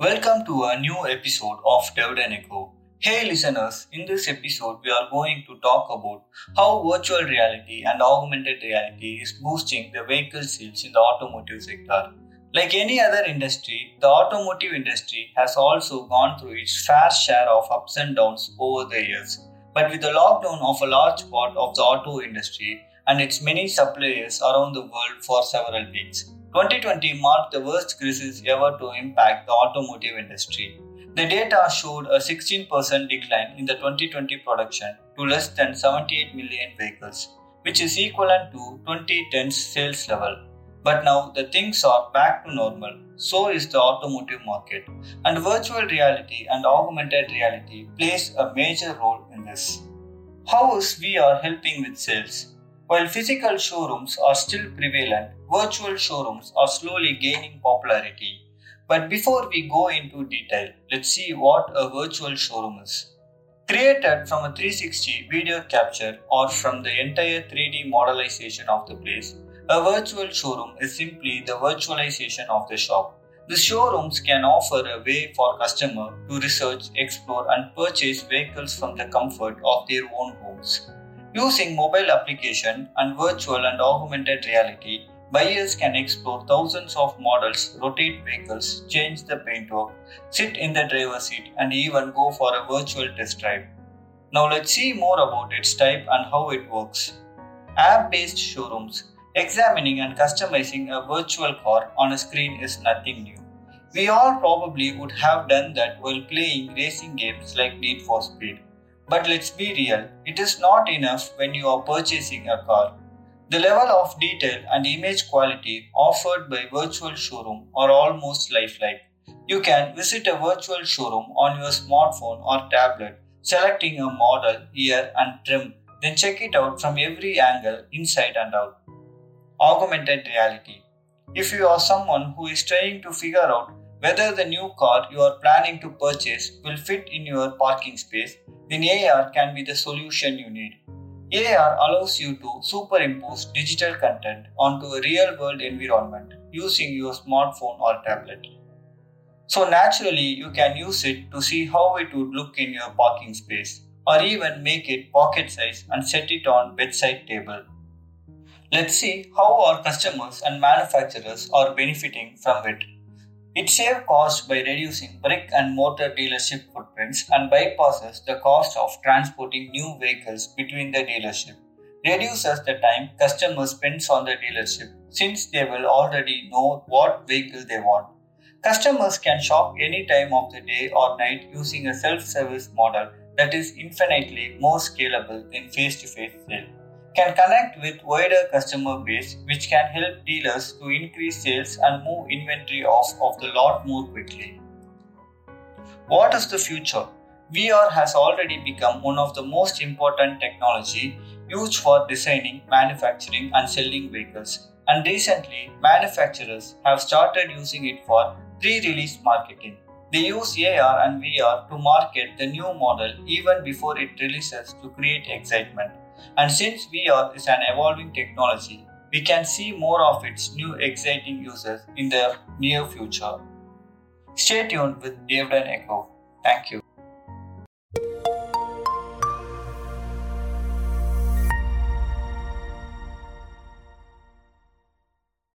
Welcome to a new episode of David and Echo. Hey listeners, in this episode we are going to talk about how virtual reality and augmented reality is boosting the vehicle sales in the automotive sector. Like any other industry, the automotive industry has also gone through its fair share of ups and downs over the years. But with the lockdown of a large part of the auto industry and its many suppliers around the world for several weeks, 2020 marked the worst crisis ever to impact the automotive industry. The data showed a 16% decline in the 2020 production to less than 78 million vehicles, which is equivalent to 2010's sales level. But now the things are back to normal, so is the automotive market, and virtual reality and augmented reality plays a major role in this. How is VR helping with sales? While physical showrooms are still prevalent, virtual showrooms are slowly gaining popularity. But before we go into detail, let's see what a virtual showroom is. Created from a 360 video capture or from the entire 3D modelization of the place, a virtual showroom is simply the virtualization of the shop. The showrooms can offer a way for customer to research, explore and purchase vehicles from the comfort of their own homes. Using mobile application and virtual and augmented reality, buyers can explore thousands of models, rotate vehicles, change the paintwork, sit in the driver's seat, and even go for a virtual test drive. Now let's see more about its type and how it works. App-based showrooms. Examining and customizing a virtual car on a screen is nothing new. We all probably would have done that while playing racing games like Need for Speed. But let's be real, it is not enough when you are purchasing a car. The level of detail and image quality offered by virtual showroom are almost lifelike. You can visit a virtual showroom on your smartphone or tablet, selecting a model, year and trim, then check it out from every angle inside and out. Augmented reality. If you are someone who is trying to figure out whether the new car you are planning to purchase will fit in your parking space, then AR can be the solution you need. AR allows you to superimpose digital content onto a real world environment using your smartphone or tablet. So, naturally, you can use it to see how it would look in your parking space or even make it pocket size and set it on bedside table. Let's see how our customers and manufacturers are benefiting from it. It saves cost by reducing brick and mortar dealership and bypasses the cost of transporting new vehicles between the dealership. Reduces the time customers spends on the dealership since they will already know what vehicle they want. Customers can shop any time of the day or night using a self-service model that is infinitely more scalable than face-to-face sale can connect with wider customer base which can help dealers to increase sales and move inventory off of the lot more quickly. What is the future? VR has already become one of the most important technology used for designing, manufacturing and selling vehicles. And recently, manufacturers have started using it for pre-release marketing. They use AR and VR to market the new model even before it releases to create excitement. And since VR is an evolving technology, we can see more of its new exciting uses in the near future. Stay tuned with David and Echo. Thank you.